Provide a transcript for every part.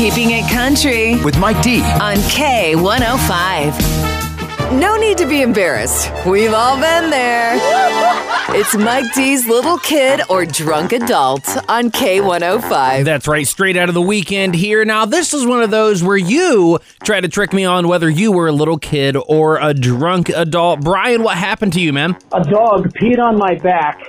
Keeping It Country with Mike D. on K105. No need to be embarrassed. We've all been there. It's Mike D's little kid or drunk adult on K105. That's right, straight out of the weekend here. Now, this is one of those where you try to trick me on whether you were a little kid or a drunk adult. Brian, what happened to you, man? a dog peed on my back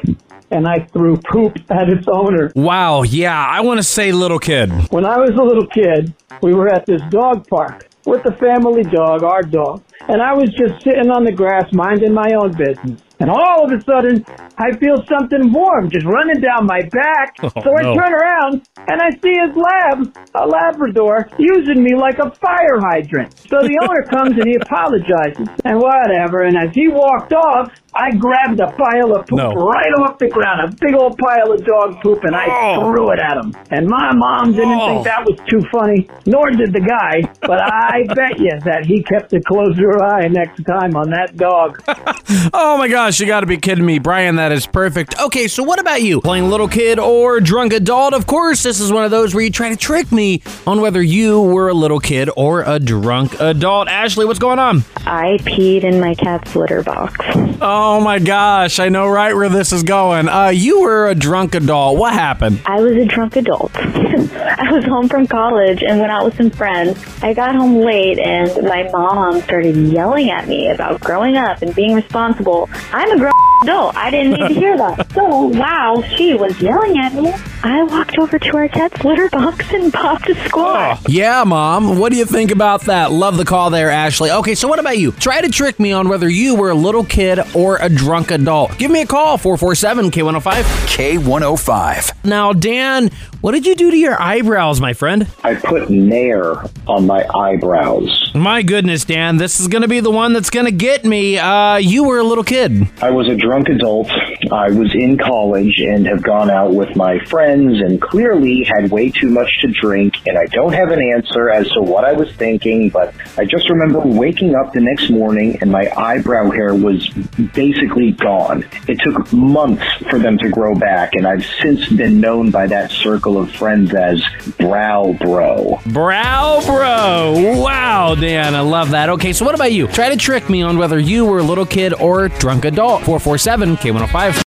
and I threw poop at its owner. Wow, yeah, I want to say little kid. When I was a little kid, we were at this dog park with the family dog, our dog, and I was just sitting on the grass minding my own business. And all of a sudden, I feel something warm just running down my back. Oh, so I no. turn around and I see his lab, a Labrador, using me like a fire hydrant. So the owner comes and he apologizes and whatever. And as he walked off, I grabbed a pile of poop No. right off the ground, a big old pile of dog poop, and I Oh. threw it at him. And my mom didn't Oh. think that was too funny, nor did the guy. But I bet you that he kept a closer eye next time on that dog. Oh my gosh, you gotta be kidding me. Brian, that is perfect. Okay, so what about you? Playing little kid or drunk adult? Of course, this is one of those where you try to trick me on whether you were a little kid or a drunk adult. Ashley, what's going on? I peed in my cat's litter box. Oh my gosh, I know right where this is going. Uh, you were a drunk adult. What happened? I was a drunk adult. I was home from college and went out with some friends. I got home late and my mom started yelling at me about growing up and being responsible. I'm a grown adult. I didn't need to hear that. So while she was yelling at me, I walked over to our cat's litter box and popped a squat. Yeah, Mom. What do you think about that? Love the call there, Ashley. Okay, so what about you? Try to trick me on whether you were a little kid or a drunk adult. Give me a call, 447 K105. K105. Now, Dan, what did you do to your eyebrows, my friend? I put Nair on my eyebrows. My goodness, Dan, this is going to be the one that's going to get me. Uh, you were a little kid. I was a drunk adult. I was in college and have gone out with my friends and clearly had way too much to drink. And I don't have an answer as to what I was thinking, but I just remember waking up the next morning and my eyebrow hair was basically gone. It took months for them to grow back, and I've since been known by that circle of friends as Brow Bro. Brow Bro. Wow, Dan, I love that. Okay, so what about you? Try to trick me on whether you were a little kid or drunk adult. 447 K105.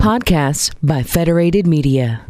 Podcasts by Federated Media.